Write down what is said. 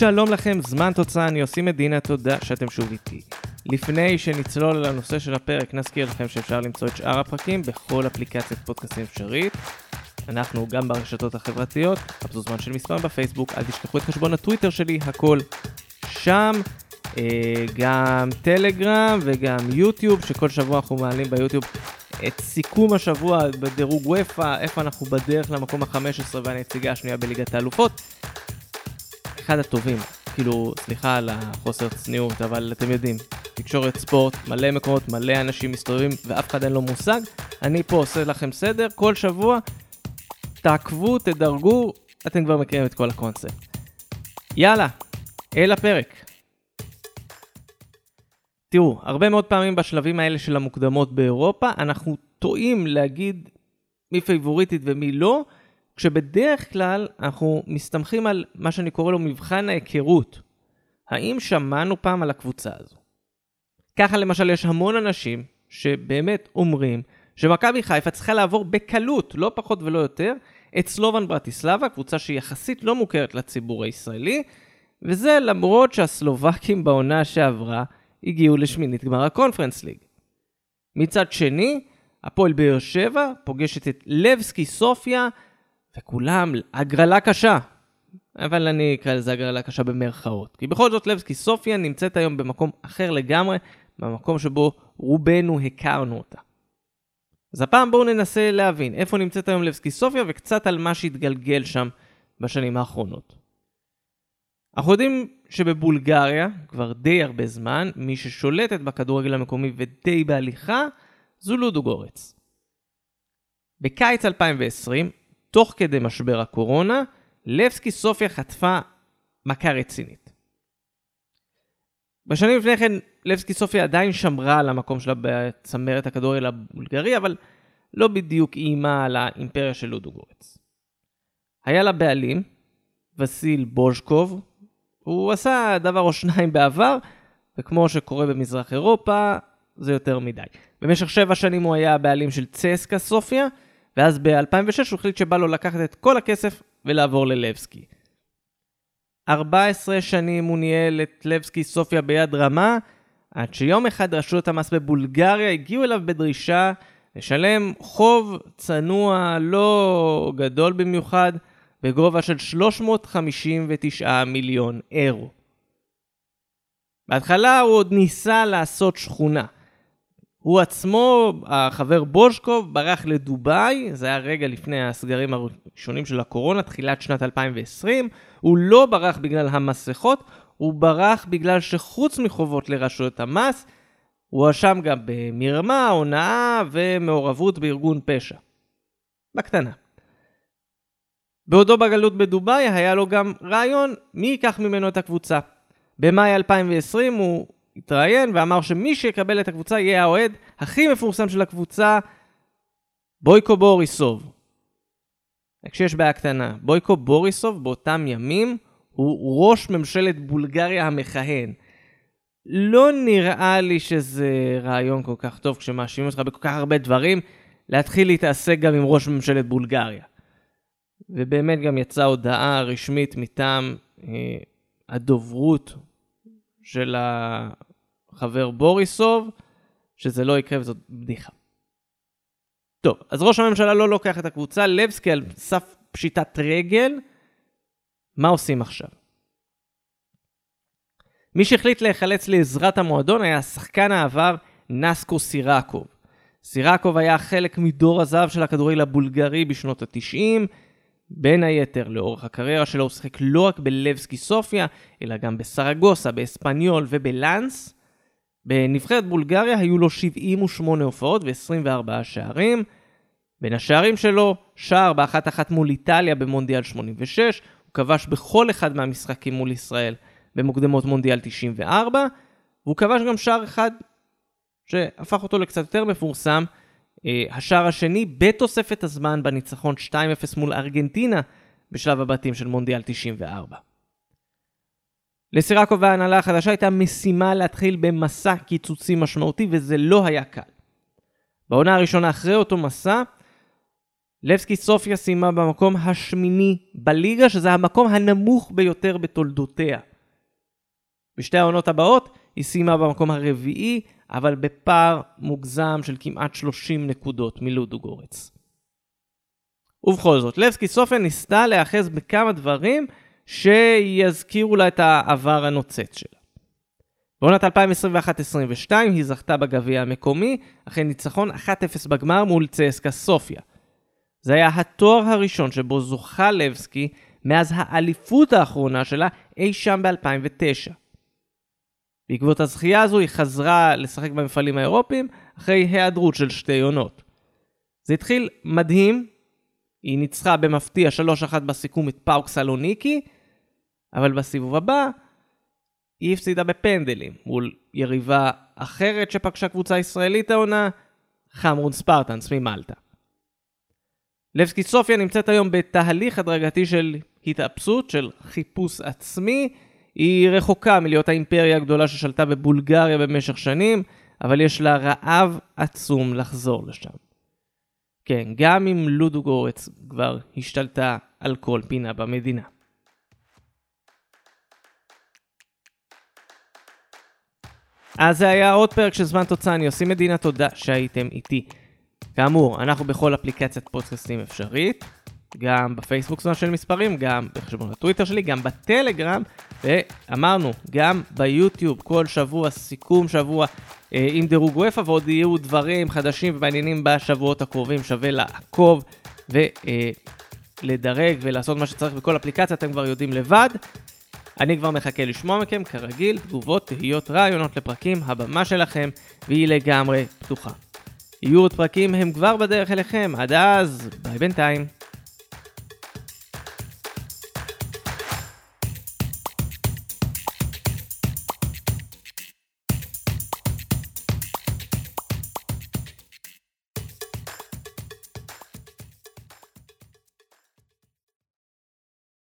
שלום לכם, זמן תוצאה, אני עושים מדינה, תודה שאתם שוב איתי. לפני שנצלול לנושא של הפרק, נזכיר לכם שאפשר למצוא את שאר הפרקים בכל אפליקציית פודקאסטים אפשרית. אנחנו גם ברשתות החברתיות, חפשו זמן של מספר בפייסבוק, אל תשכחו את חשבון הטוויטר שלי, הכל שם. אה, גם טלגרם וגם יוטיוב, שכל שבוע אנחנו מעלים ביוטיוב את סיכום השבוע בדירוג וופא, איפה אנחנו בדרך למקום ה-15 והנציגה השנייה בליגת האלופות. אחד הטובים, כאילו, סליחה על החוסר צניעות, אבל אתם יודעים, תקשורת ספורט, מלא מקומות, מלא אנשים מסתובבים ואף אחד אין לו מושג. אני פה עושה לכם סדר, כל שבוע תעקבו, תדרגו, אתם כבר מכירים את כל הקונספט. יאללה, אל הפרק. תראו, הרבה מאוד פעמים בשלבים האלה של המוקדמות באירופה, אנחנו טועים להגיד מי פייבוריטית ומי לא, כשבדרך כלל אנחנו מסתמכים על מה שאני קורא לו מבחן ההיכרות. האם שמענו פעם על הקבוצה הזו? ככה למשל יש המון אנשים שבאמת אומרים שמכבי חיפה צריכה לעבור בקלות, לא פחות ולא יותר, את סלובן ברטיסלבה, קבוצה שהיא יחסית לא מוכרת לציבור הישראלי, וזה למרות שהסלובקים בעונה שעברה הגיעו לשמינית גמר הקונפרנס ליג. מצד שני, הפועל באר שבע פוגשת את לבסקי סופיה, וכולם, הגרלה קשה. אבל אני אקרא לזה הגרלה קשה במרכאות. כי בכל זאת לבסקי סופיה נמצאת היום במקום אחר לגמרי, במקום שבו רובנו הכרנו אותה. אז הפעם בואו ננסה להבין איפה נמצאת היום לבסקי סופיה וקצת על מה שהתגלגל שם בשנים האחרונות. אנחנו יודעים שבבולגריה, כבר די הרבה זמן, מי ששולטת בכדורגל המקומי ודי בהליכה, זו לודוגורץ. בקיץ 2020, תוך כדי משבר הקורונה, לבסקי סופיה חטפה מכה רצינית. בשנים לפני כן, לבסקי סופיה עדיין שמרה על המקום שלה בצמרת הכדורגל הבולגרי, אבל לא בדיוק איימה על האימפריה של לודוגורץ. היה לה בעלים, וסיל בוז'קוב, הוא עשה דבר או שניים בעבר, וכמו שקורה במזרח אירופה, זה יותר מדי. במשך שבע שנים הוא היה הבעלים של צסקה סופיה, ואז ב-2006 הוא החליט שבא לו לקחת את כל הכסף ולעבור ללבסקי. 14 שנים הוא ניהל את לבסקי סופיה ביד רמה, עד שיום אחד רשויות המס בבולגריה הגיעו אליו בדרישה לשלם חוב צנוע לא גדול במיוחד, בגובה של 359 מיליון אירו. בהתחלה הוא עוד ניסה לעשות שכונה. הוא עצמו, החבר בוז'קוב, ברח לדובאי, זה היה רגע לפני הסגרים הראשונים של הקורונה, תחילת שנת 2020. הוא לא ברח בגלל המסכות, הוא ברח בגלל שחוץ מחובות לרשויות המס, הוא הואשם גם במרמה, הונאה ומעורבות בארגון פשע. בקטנה. בעודו בגלות בדובאי היה לו גם רעיון מי ייקח ממנו את הקבוצה. במאי 2020 הוא התראיין ואמר שמי שיקבל את הקבוצה יהיה האוהד הכי מפורסם של הקבוצה, בויקו בוריסוב. רק שיש בעיה קטנה, בויקו בוריסוב באותם ימים הוא ראש ממשלת בולגריה המכהן. לא נראה לי שזה רעיון כל כך טוב כשמאשימים אותך בכל כך הרבה דברים, להתחיל להתעסק גם עם ראש ממשלת בולגריה. ובאמת גם יצאה הודעה רשמית מטעם אה, הדוברות של החבר בוריסוב, שזה לא יקרה וזאת בדיחה. טוב, אז ראש הממשלה לא לוקח את הקבוצה, לבסקי על סף פשיטת רגל, מה עושים עכשיו? מי שהחליט להיחלץ לעזרת המועדון היה שחקן העבר נסקו סירקוב. סירקוב היה חלק מדור הזהב של הכדורגל הבולגרי בשנות ה-90, בין היתר, לאורך הקריירה שלו הוא שיחק לא רק בלבסקי סופיה, אלא גם בסרגוסה, באספניול ובלאנס. בנבחרת בולגריה היו לו 78 הופעות ו-24 שערים. בין השערים שלו, שער באחת אחת מול איטליה במונדיאל 86, הוא כבש בכל אחד מהמשחקים מול ישראל במוקדמות מונדיאל 94, והוא כבש גם שער אחד שהפך אותו לקצת יותר מפורסם, השער השני בתוספת הזמן בניצחון 2-0 מול ארגנטינה בשלב הבתים של מונדיאל 94. לסירקו וההנהלה החדשה הייתה משימה להתחיל במסע קיצוצי משמעותי וזה לא היה קל. בעונה הראשונה אחרי אותו מסע, לבסקי סופיה סיימה במקום השמיני בליגה, שזה המקום הנמוך ביותר בתולדותיה. בשתי העונות הבאות היא סיימה במקום הרביעי, אבל בפער מוגזם של כמעט 30 נקודות מלודו גורץ. ובכל זאת, לבסקי סופיה ניסתה להיאחז בכמה דברים שיזכירו לה את העבר הנוצץ שלה. בעונת 2021-2022 היא זכתה בגביע המקומי, אחרי ניצחון 1-0 בגמר מול צסקה סופיה. זה היה התואר הראשון שבו זוכה לבסקי מאז האליפות האחרונה שלה אי שם ב-2009. בעקבות הזכייה הזו היא חזרה לשחק במפעלים האירופיים אחרי היעדרות של שתי עונות. זה התחיל מדהים, היא ניצחה במפתיע 3-1 בסיכום את פאוק סלוניקי, אבל בסיבוב הבא היא הפסידה בפנדלים מול יריבה אחרת שפגשה קבוצה ישראלית העונה, חמרון ספרטנס ממלטה. לבסקי סופיה נמצאת היום בתהליך הדרגתי של התאפסות, של חיפוש עצמי. היא רחוקה מלהיות האימפריה הגדולה ששלטה בבולגריה במשך שנים, אבל יש לה רעב עצום לחזור לשם. כן, גם אם לודו גורץ כבר השתלטה על כל פינה במדינה. אז זה היה עוד פרק של זמן תוצאה, אני עושים מדינה תודה שהייתם איתי. כאמור, אנחנו בכל אפליקציית פודקאסטים אפשרית, גם בפייסבוק זמן של מספרים, גם בחשבון הטוויטר שלי, גם בטלגרם, ואמרנו, גם ביוטיוב, כל שבוע, סיכום שבוע אה, עם דירוג וופא, ועוד יהיו דברים חדשים ומעניינים בשבועות הקרובים, שווה לעקוב ולדרג אה, ולעשות מה שצריך בכל אפליקציה, אתם כבר יודעים לבד. אני כבר מחכה לשמוע מכם, כרגיל, תגובות, תהיות, רעיונות לפרקים, הבמה שלכם, והיא לגמרי פתוחה. יהיו עוד פרקים, הם כבר בדרך אליכם, עד אז, ביי בינתיים.